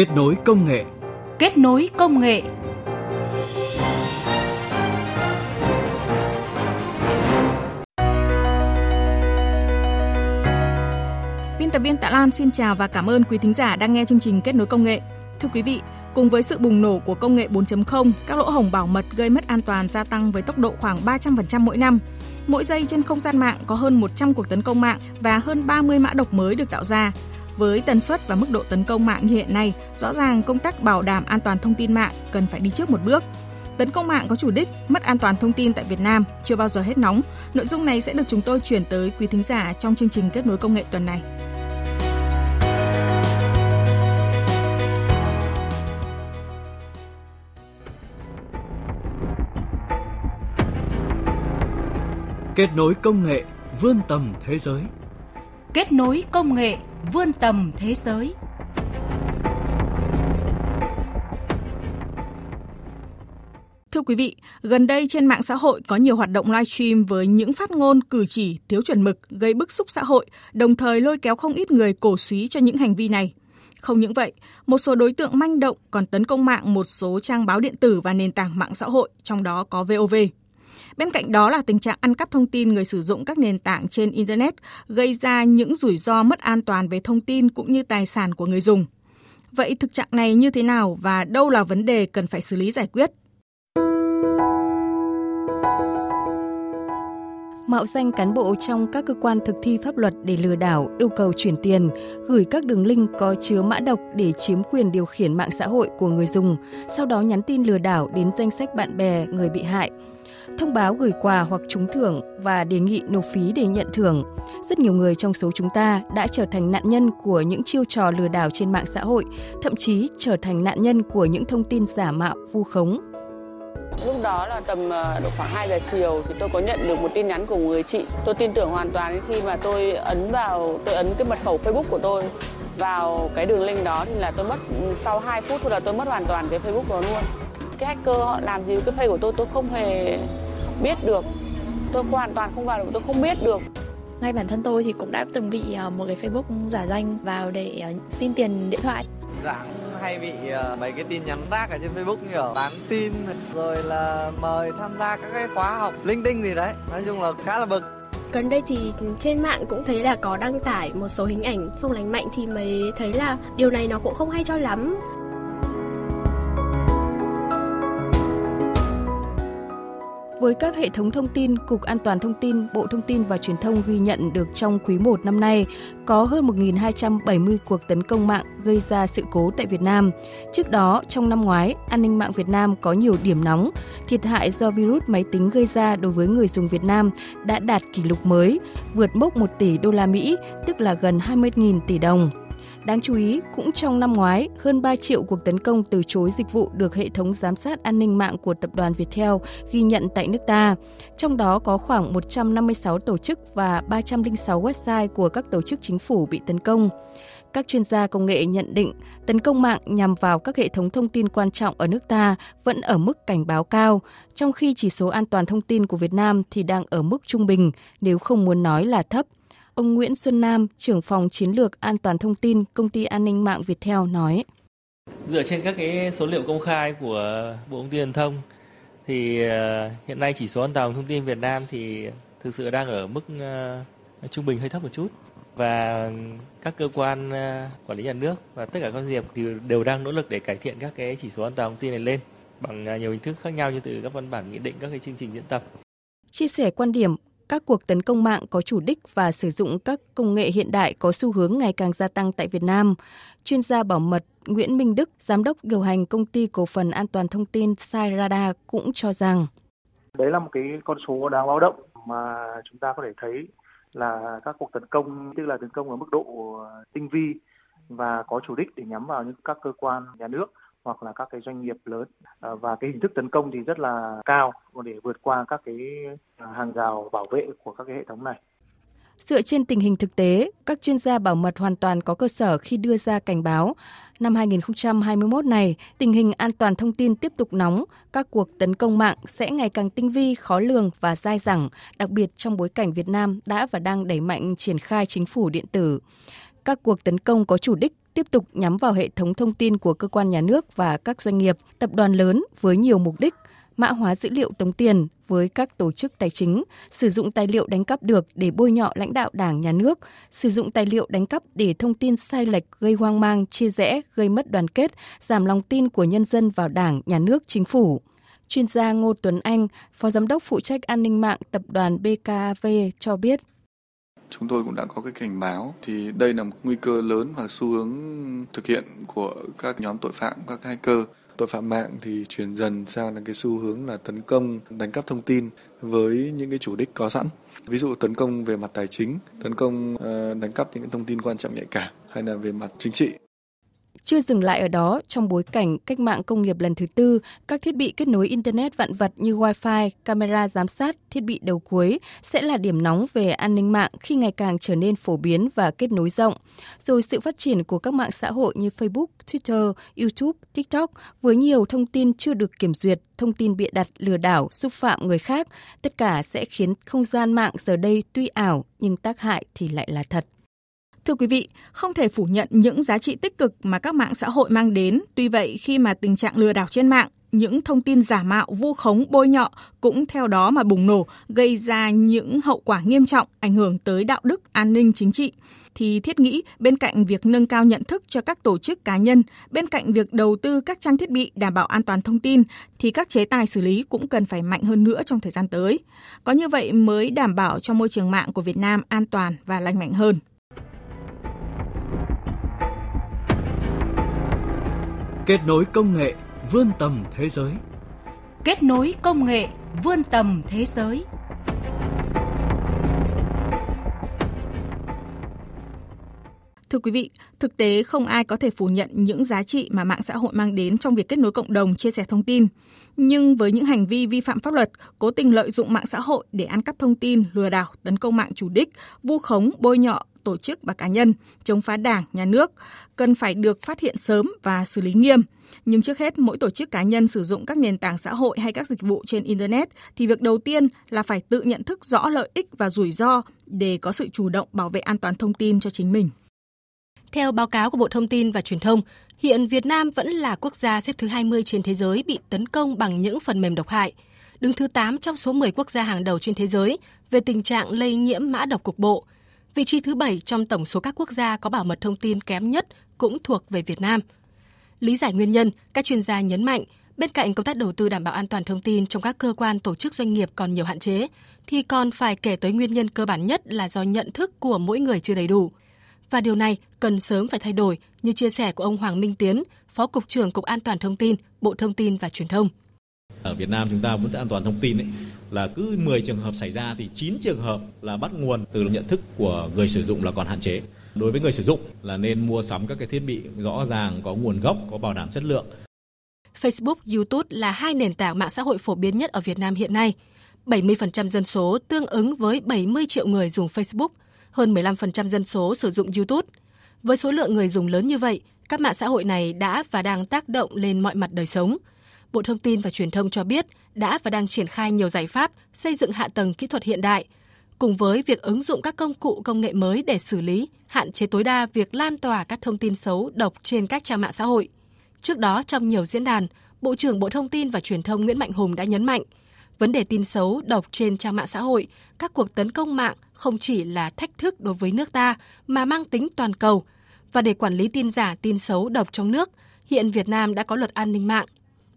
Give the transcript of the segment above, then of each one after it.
Kết nối công nghệ. Kết nối công nghệ. Biên tập viên Tạ Lan xin chào và cảm ơn quý thính giả đang nghe chương trình Kết nối công nghệ. Thưa quý vị, cùng với sự bùng nổ của công nghệ 4.0, các lỗ hổng bảo mật gây mất an toàn gia tăng với tốc độ khoảng 300% mỗi năm. Mỗi giây trên không gian mạng có hơn 100 cuộc tấn công mạng và hơn 30 mã độc mới được tạo ra. Với tần suất và mức độ tấn công mạng như hiện nay, rõ ràng công tác bảo đảm an toàn thông tin mạng cần phải đi trước một bước. Tấn công mạng có chủ đích mất an toàn thông tin tại Việt Nam chưa bao giờ hết nóng. Nội dung này sẽ được chúng tôi chuyển tới quý thính giả trong chương trình kết nối công nghệ tuần này. Kết nối công nghệ vươn tầm thế giới. Kết nối công nghệ vươn tầm thế giới. Thưa quý vị, gần đây trên mạng xã hội có nhiều hoạt động livestream với những phát ngôn cử chỉ thiếu chuẩn mực gây bức xúc xã hội, đồng thời lôi kéo không ít người cổ suý cho những hành vi này. Không những vậy, một số đối tượng manh động còn tấn công mạng một số trang báo điện tử và nền tảng mạng xã hội, trong đó có VOV. Bên cạnh đó là tình trạng ăn cắp thông tin người sử dụng các nền tảng trên Internet gây ra những rủi ro mất an toàn về thông tin cũng như tài sản của người dùng. Vậy thực trạng này như thế nào và đâu là vấn đề cần phải xử lý giải quyết? mạo danh cán bộ trong các cơ quan thực thi pháp luật để lừa đảo, yêu cầu chuyển tiền, gửi các đường link có chứa mã độc để chiếm quyền điều khiển mạng xã hội của người dùng, sau đó nhắn tin lừa đảo đến danh sách bạn bè người bị hại thông báo gửi quà hoặc trúng thưởng và đề nghị nộp phí để nhận thưởng. Rất nhiều người trong số chúng ta đã trở thành nạn nhân của những chiêu trò lừa đảo trên mạng xã hội, thậm chí trở thành nạn nhân của những thông tin giả mạo, vu khống. Lúc đó là tầm ờ, độ khoảng 2 giờ chiều thì tôi có nhận được một tin nhắn của người chị. Tôi tin tưởng hoàn toàn khi mà tôi ấn vào, tôi ấn cái mật khẩu Facebook của tôi vào cái đường link đó thì là tôi mất sau 2 phút thôi là tôi mất hoàn toàn cái Facebook đó luôn cái hacker họ làm gì cái face của tôi tôi không hề biết được. Tôi hoàn toàn không vào được tôi không biết được. Ngay bản thân tôi thì cũng đã từng bị ờ, một cái Facebook giả danh vào để ờ, xin tiền điện thoại. Dạng hay bị ờ, mấy cái tin nhắn rác ở trên Facebook như kiểu bán xin rồi là mời tham gia các cái khóa học linh tinh gì đấy. Nói chung là khá là bực. Gần đây thì trên mạng cũng thấy là có đăng tải một số hình ảnh không lành mạnh thì mới thấy là điều này nó cũng không hay cho lắm. Với các hệ thống thông tin, Cục An toàn Thông tin, Bộ Thông tin và Truyền thông ghi nhận được trong quý 1 năm nay có hơn 1.270 cuộc tấn công mạng gây ra sự cố tại Việt Nam. Trước đó, trong năm ngoái, an ninh mạng Việt Nam có nhiều điểm nóng, thiệt hại do virus máy tính gây ra đối với người dùng Việt Nam đã đạt kỷ lục mới, vượt mốc 1 tỷ đô la Mỹ, tức là gần 20.000 tỷ đồng. Đáng chú ý, cũng trong năm ngoái, hơn 3 triệu cuộc tấn công từ chối dịch vụ được hệ thống giám sát an ninh mạng của tập đoàn Viettel ghi nhận tại nước ta. Trong đó có khoảng 156 tổ chức và 306 website của các tổ chức chính phủ bị tấn công. Các chuyên gia công nghệ nhận định tấn công mạng nhằm vào các hệ thống thông tin quan trọng ở nước ta vẫn ở mức cảnh báo cao, trong khi chỉ số an toàn thông tin của Việt Nam thì đang ở mức trung bình, nếu không muốn nói là thấp – Ông Nguyễn Xuân Nam, trưởng phòng chiến lược an toàn thông tin công ty an ninh mạng Viettel nói. Dựa trên các cái số liệu công khai của Bộ Thông tin Truyền thông thì ờ, hiện nay chỉ số an toàn thông tin Việt Nam thì thực sự đang ở mức uh, trung bình hơi thấp một chút và các cơ quan uh, quản lý nhà nước và tất cả các doanh nghiệp thì đều đang nỗ lực để cải thiện các cái chỉ số an toàn thông tin này lên bằng nhiều hình thức khác nhau như từ các văn bản nghị định các cái chương trình diễn tập. Chia sẻ quan điểm, các cuộc tấn công mạng có chủ đích và sử dụng các công nghệ hiện đại có xu hướng ngày càng gia tăng tại Việt Nam. Chuyên gia bảo mật Nguyễn Minh Đức, giám đốc điều hành công ty cổ phần an toàn thông tin Sairada cũng cho rằng Đấy là một cái con số đáng báo động mà chúng ta có thể thấy là các cuộc tấn công tức là tấn công ở mức độ tinh vi và có chủ đích để nhắm vào những các cơ quan nhà nước hoặc là các cái doanh nghiệp lớn ờ, và cái hình thức tấn công thì rất là cao để vượt qua các cái ờ, hàng rào bảo vệ của các cái hệ thống này. Dựa trên tình hình thực tế, các chuyên gia bảo mật hoàn toàn có cơ sở khi đưa ra cảnh báo năm 2021 này, tình hình an toàn thông tin tiếp tục nóng, các cuộc tấn công mạng sẽ ngày càng tinh vi, khó lường và dai dẳng, đặc biệt trong bối cảnh Việt Nam đã và đang đẩy mạnh triển khai chính phủ điện tử. Các cuộc tấn công có chủ đích tiếp tục nhắm vào hệ thống thông tin của cơ quan nhà nước và các doanh nghiệp, tập đoàn lớn với nhiều mục đích, mã hóa dữ liệu tống tiền với các tổ chức tài chính, sử dụng tài liệu đánh cắp được để bôi nhọ lãnh đạo Đảng, Nhà nước, sử dụng tài liệu đánh cắp để thông tin sai lệch gây hoang mang, chia rẽ, gây mất đoàn kết, giảm lòng tin của nhân dân vào Đảng, Nhà nước, Chính phủ. Chuyên gia Ngô Tuấn Anh, Phó Giám đốc phụ trách an ninh mạng tập đoàn BKAV cho biết. Chúng tôi cũng đã có cái cảnh báo thì đây là một nguy cơ lớn và xu hướng thực hiện của các nhóm tội phạm, các hacker. Tội phạm mạng thì chuyển dần sang là cái xu hướng là tấn công, đánh cắp thông tin với những cái chủ đích có sẵn. Ví dụ tấn công về mặt tài chính, tấn công ờ, đánh cắp những cái thông tin quan trọng nhạy cảm hay là về mặt chính trị. Chưa dừng lại ở đó, trong bối cảnh cách mạng công nghiệp lần thứ tư, các thiết bị kết nối Internet vạn vật như Wi-Fi, camera giám sát, thiết bị đầu cuối sẽ là điểm nóng về an ninh mạng khi ngày càng trở nên phổ biến và kết nối rộng. Rồi sự phát triển của các mạng xã hội như Facebook, Twitter, YouTube, TikTok với nhiều thông tin chưa được kiểm duyệt, thông tin bịa đặt, lừa đảo, xúc phạm người khác, tất cả sẽ khiến không gian mạng giờ đây tuy ảo nhưng tác hại thì lại là thật. Thưa quý vị, không thể phủ nhận những giá trị tích cực mà các mạng xã hội mang đến. Tuy vậy, khi mà tình trạng lừa đảo trên mạng, những thông tin giả mạo, vu khống, bôi nhọ cũng theo đó mà bùng nổ, gây ra những hậu quả nghiêm trọng, ảnh hưởng tới đạo đức, an ninh chính trị. Thì thiết nghĩ bên cạnh việc nâng cao nhận thức cho các tổ chức cá nhân, bên cạnh việc đầu tư các trang thiết bị đảm bảo an toàn thông tin, thì các chế tài xử lý cũng cần phải mạnh hơn nữa trong thời gian tới. Có như vậy mới đảm bảo cho môi trường mạng của Việt Nam an toàn và lành mạnh hơn. Kết nối công nghệ vươn tầm thế giới. Kết nối công nghệ vươn tầm thế giới. Thưa quý vị, thực tế không ai có thể phủ nhận những giá trị mà mạng xã hội mang đến trong việc kết nối cộng đồng, chia sẻ thông tin. Nhưng với những hành vi vi phạm pháp luật, cố tình lợi dụng mạng xã hội để ăn cắp thông tin, lừa đảo, tấn công mạng chủ đích, vu khống, bôi nhọ, tổ chức và cá nhân, chống phá đảng, nhà nước, cần phải được phát hiện sớm và xử lý nghiêm. Nhưng trước hết, mỗi tổ chức cá nhân sử dụng các nền tảng xã hội hay các dịch vụ trên Internet thì việc đầu tiên là phải tự nhận thức rõ lợi ích và rủi ro để có sự chủ động bảo vệ an toàn thông tin cho chính mình. Theo báo cáo của Bộ Thông tin và Truyền thông, hiện Việt Nam vẫn là quốc gia xếp thứ 20 trên thế giới bị tấn công bằng những phần mềm độc hại, đứng thứ 8 trong số 10 quốc gia hàng đầu trên thế giới về tình trạng lây nhiễm mã độc cục bộ. Vị trí thứ bảy trong tổng số các quốc gia có bảo mật thông tin kém nhất cũng thuộc về Việt Nam. Lý giải nguyên nhân, các chuyên gia nhấn mạnh, bên cạnh công tác đầu tư đảm bảo an toàn thông tin trong các cơ quan tổ chức doanh nghiệp còn nhiều hạn chế, thì còn phải kể tới nguyên nhân cơ bản nhất là do nhận thức của mỗi người chưa đầy đủ. Và điều này cần sớm phải thay đổi, như chia sẻ của ông Hoàng Minh Tiến, Phó Cục trưởng Cục An toàn Thông tin, Bộ Thông tin và Truyền thông. Ở Việt Nam chúng ta muốn an toàn thông tin ấy, là cứ 10 trường hợp xảy ra thì 9 trường hợp là bắt nguồn từ nhận thức của người sử dụng là còn hạn chế. Đối với người sử dụng là nên mua sắm các cái thiết bị rõ ràng, có nguồn gốc, có bảo đảm chất lượng. Facebook, YouTube là hai nền tảng mạng xã hội phổ biến nhất ở Việt Nam hiện nay. 70% dân số tương ứng với 70 triệu người dùng Facebook, hơn 15% dân số sử dụng YouTube. Với số lượng người dùng lớn như vậy, các mạng xã hội này đã và đang tác động lên mọi mặt đời sống – Bộ Thông tin và Truyền thông cho biết đã và đang triển khai nhiều giải pháp xây dựng hạ tầng kỹ thuật hiện đại, cùng với việc ứng dụng các công cụ công nghệ mới để xử lý, hạn chế tối đa việc lan tỏa các thông tin xấu độc trên các trang mạng xã hội. Trước đó, trong nhiều diễn đàn, Bộ trưởng Bộ Thông tin và Truyền thông Nguyễn Mạnh Hùng đã nhấn mạnh, vấn đề tin xấu độc trên trang mạng xã hội, các cuộc tấn công mạng không chỉ là thách thức đối với nước ta mà mang tính toàn cầu. Và để quản lý tin giả, tin xấu độc trong nước, hiện Việt Nam đã có luật an ninh mạng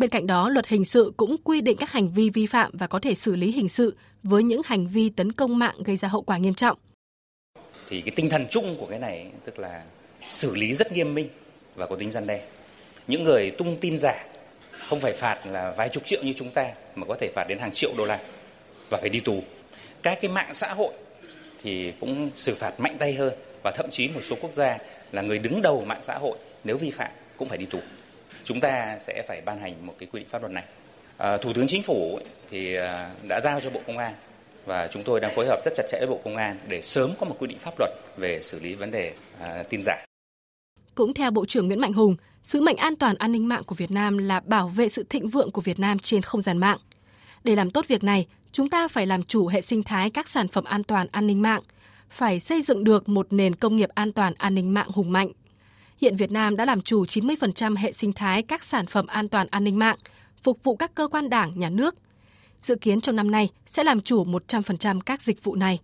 Bên cạnh đó, luật hình sự cũng quy định các hành vi vi phạm và có thể xử lý hình sự với những hành vi tấn công mạng gây ra hậu quả nghiêm trọng. Thì cái tinh thần chung của cái này tức là xử lý rất nghiêm minh và có tính gian đe. Những người tung tin giả không phải phạt là vài chục triệu như chúng ta mà có thể phạt đến hàng triệu đô la và phải đi tù. Các cái mạng xã hội thì cũng xử phạt mạnh tay hơn và thậm chí một số quốc gia là người đứng đầu mạng xã hội nếu vi phạm cũng phải đi tù chúng ta sẽ phải ban hành một cái quy định pháp luật này. À, Thủ tướng Chính phủ thì à, đã giao cho Bộ Công an và chúng tôi đang phối hợp rất chặt chẽ với Bộ Công an để sớm có một quy định pháp luật về xử lý vấn đề à, tin giả. Cũng theo Bộ trưởng Nguyễn Mạnh Hùng, sứ mệnh an toàn an ninh mạng của Việt Nam là bảo vệ sự thịnh vượng của Việt Nam trên không gian mạng. Để làm tốt việc này, chúng ta phải làm chủ hệ sinh thái các sản phẩm an toàn an ninh mạng, phải xây dựng được một nền công nghiệp an toàn an ninh mạng hùng mạnh Hiện Việt Nam đã làm chủ 90% hệ sinh thái các sản phẩm an toàn an ninh mạng, phục vụ các cơ quan đảng, nhà nước. Dự kiến trong năm nay sẽ làm chủ 100% các dịch vụ này.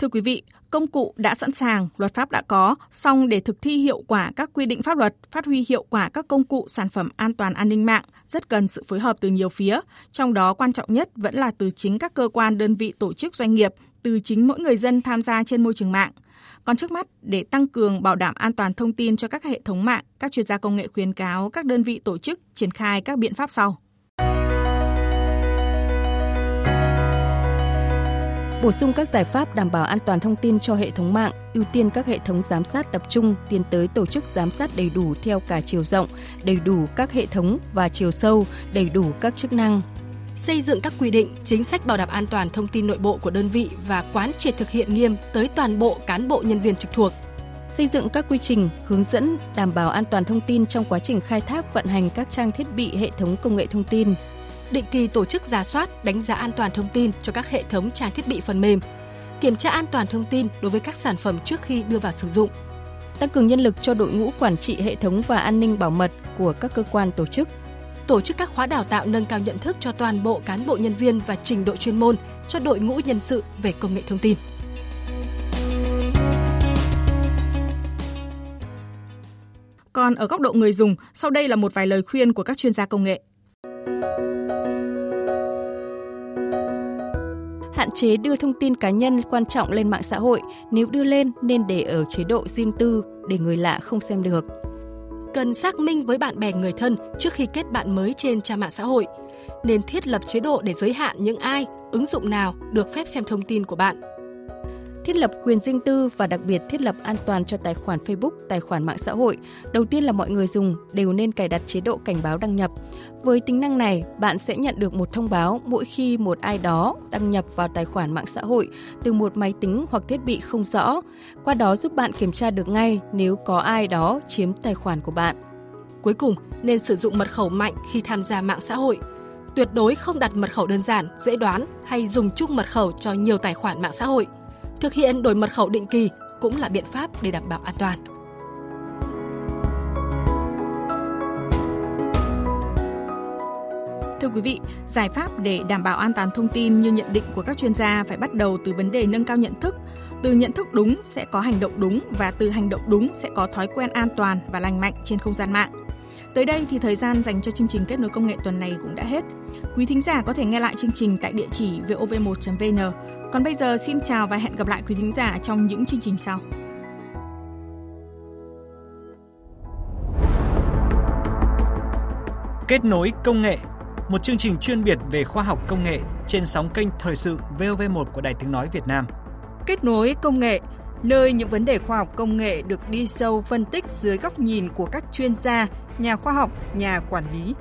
Thưa quý vị, công cụ đã sẵn sàng, luật pháp đã có, song để thực thi hiệu quả các quy định pháp luật, phát huy hiệu quả các công cụ sản phẩm an toàn an ninh mạng rất cần sự phối hợp từ nhiều phía, trong đó quan trọng nhất vẫn là từ chính các cơ quan, đơn vị, tổ chức doanh nghiệp, từ chính mỗi người dân tham gia trên môi trường mạng. Còn trước mắt, để tăng cường bảo đảm an toàn thông tin cho các hệ thống mạng, các chuyên gia công nghệ khuyến cáo các đơn vị tổ chức triển khai các biện pháp sau. Bổ sung các giải pháp đảm bảo an toàn thông tin cho hệ thống mạng, ưu tiên các hệ thống giám sát tập trung, tiến tới tổ chức giám sát đầy đủ theo cả chiều rộng, đầy đủ các hệ thống và chiều sâu, đầy đủ các chức năng. Xây dựng các quy định, chính sách bảo đảm an toàn thông tin nội bộ của đơn vị và quán triệt thực hiện nghiêm tới toàn bộ cán bộ nhân viên trực thuộc. Xây dựng các quy trình, hướng dẫn đảm bảo an toàn thông tin trong quá trình khai thác vận hành các trang thiết bị hệ thống công nghệ thông tin, định kỳ tổ chức giả soát, đánh giá an toàn thông tin cho các hệ thống trang thiết bị phần mềm, kiểm tra an toàn thông tin đối với các sản phẩm trước khi đưa vào sử dụng, tăng cường nhân lực cho đội ngũ quản trị hệ thống và an ninh bảo mật của các cơ quan tổ chức, tổ chức các khóa đào tạo nâng cao nhận thức cho toàn bộ cán bộ nhân viên và trình độ chuyên môn cho đội ngũ nhân sự về công nghệ thông tin. Còn ở góc độ người dùng, sau đây là một vài lời khuyên của các chuyên gia công nghệ. Hạn chế đưa thông tin cá nhân quan trọng lên mạng xã hội, nếu đưa lên nên để ở chế độ riêng tư để người lạ không xem được. Cần xác minh với bạn bè người thân trước khi kết bạn mới trên trang mạng xã hội. Nên thiết lập chế độ để giới hạn những ai, ứng dụng nào được phép xem thông tin của bạn thiết lập quyền riêng tư và đặc biệt thiết lập an toàn cho tài khoản Facebook, tài khoản mạng xã hội. Đầu tiên là mọi người dùng đều nên cài đặt chế độ cảnh báo đăng nhập. Với tính năng này, bạn sẽ nhận được một thông báo mỗi khi một ai đó đăng nhập vào tài khoản mạng xã hội từ một máy tính hoặc thiết bị không rõ. Qua đó giúp bạn kiểm tra được ngay nếu có ai đó chiếm tài khoản của bạn. Cuối cùng, nên sử dụng mật khẩu mạnh khi tham gia mạng xã hội. Tuyệt đối không đặt mật khẩu đơn giản, dễ đoán hay dùng chung mật khẩu cho nhiều tài khoản mạng xã hội – Thực hiện đổi mật khẩu định kỳ cũng là biện pháp để đảm bảo an toàn. Thưa quý vị, giải pháp để đảm bảo an toàn thông tin như nhận định của các chuyên gia phải bắt đầu từ vấn đề nâng cao nhận thức. Từ nhận thức đúng sẽ có hành động đúng và từ hành động đúng sẽ có thói quen an toàn và lành mạnh trên không gian mạng. Tới đây thì thời gian dành cho chương trình kết nối công nghệ tuần này cũng đã hết. Quý thính giả có thể nghe lại chương trình tại địa chỉ vov1.vn còn bây giờ xin chào và hẹn gặp lại quý thính giả trong những chương trình sau. Kết nối công nghệ, một chương trình chuyên biệt về khoa học công nghệ trên sóng kênh Thời sự VOV1 của Đài Tiếng Nói Việt Nam. Kết nối công nghệ, nơi những vấn đề khoa học công nghệ được đi sâu phân tích dưới góc nhìn của các chuyên gia, nhà khoa học, nhà quản lý.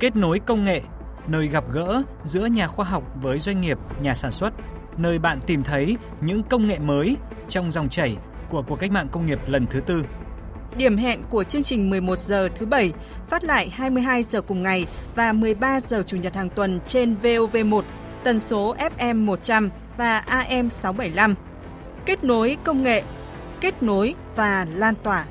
Kết nối công nghệ, nơi gặp gỡ giữa nhà khoa học với doanh nghiệp, nhà sản xuất – nơi bạn tìm thấy những công nghệ mới trong dòng chảy của cuộc cách mạng công nghiệp lần thứ tư. Điểm hẹn của chương trình 11 giờ thứ bảy phát lại 22 giờ cùng ngày và 13 giờ chủ nhật hàng tuần trên VOV1, tần số FM 100 và AM 675. Kết nối công nghệ, kết nối và lan tỏa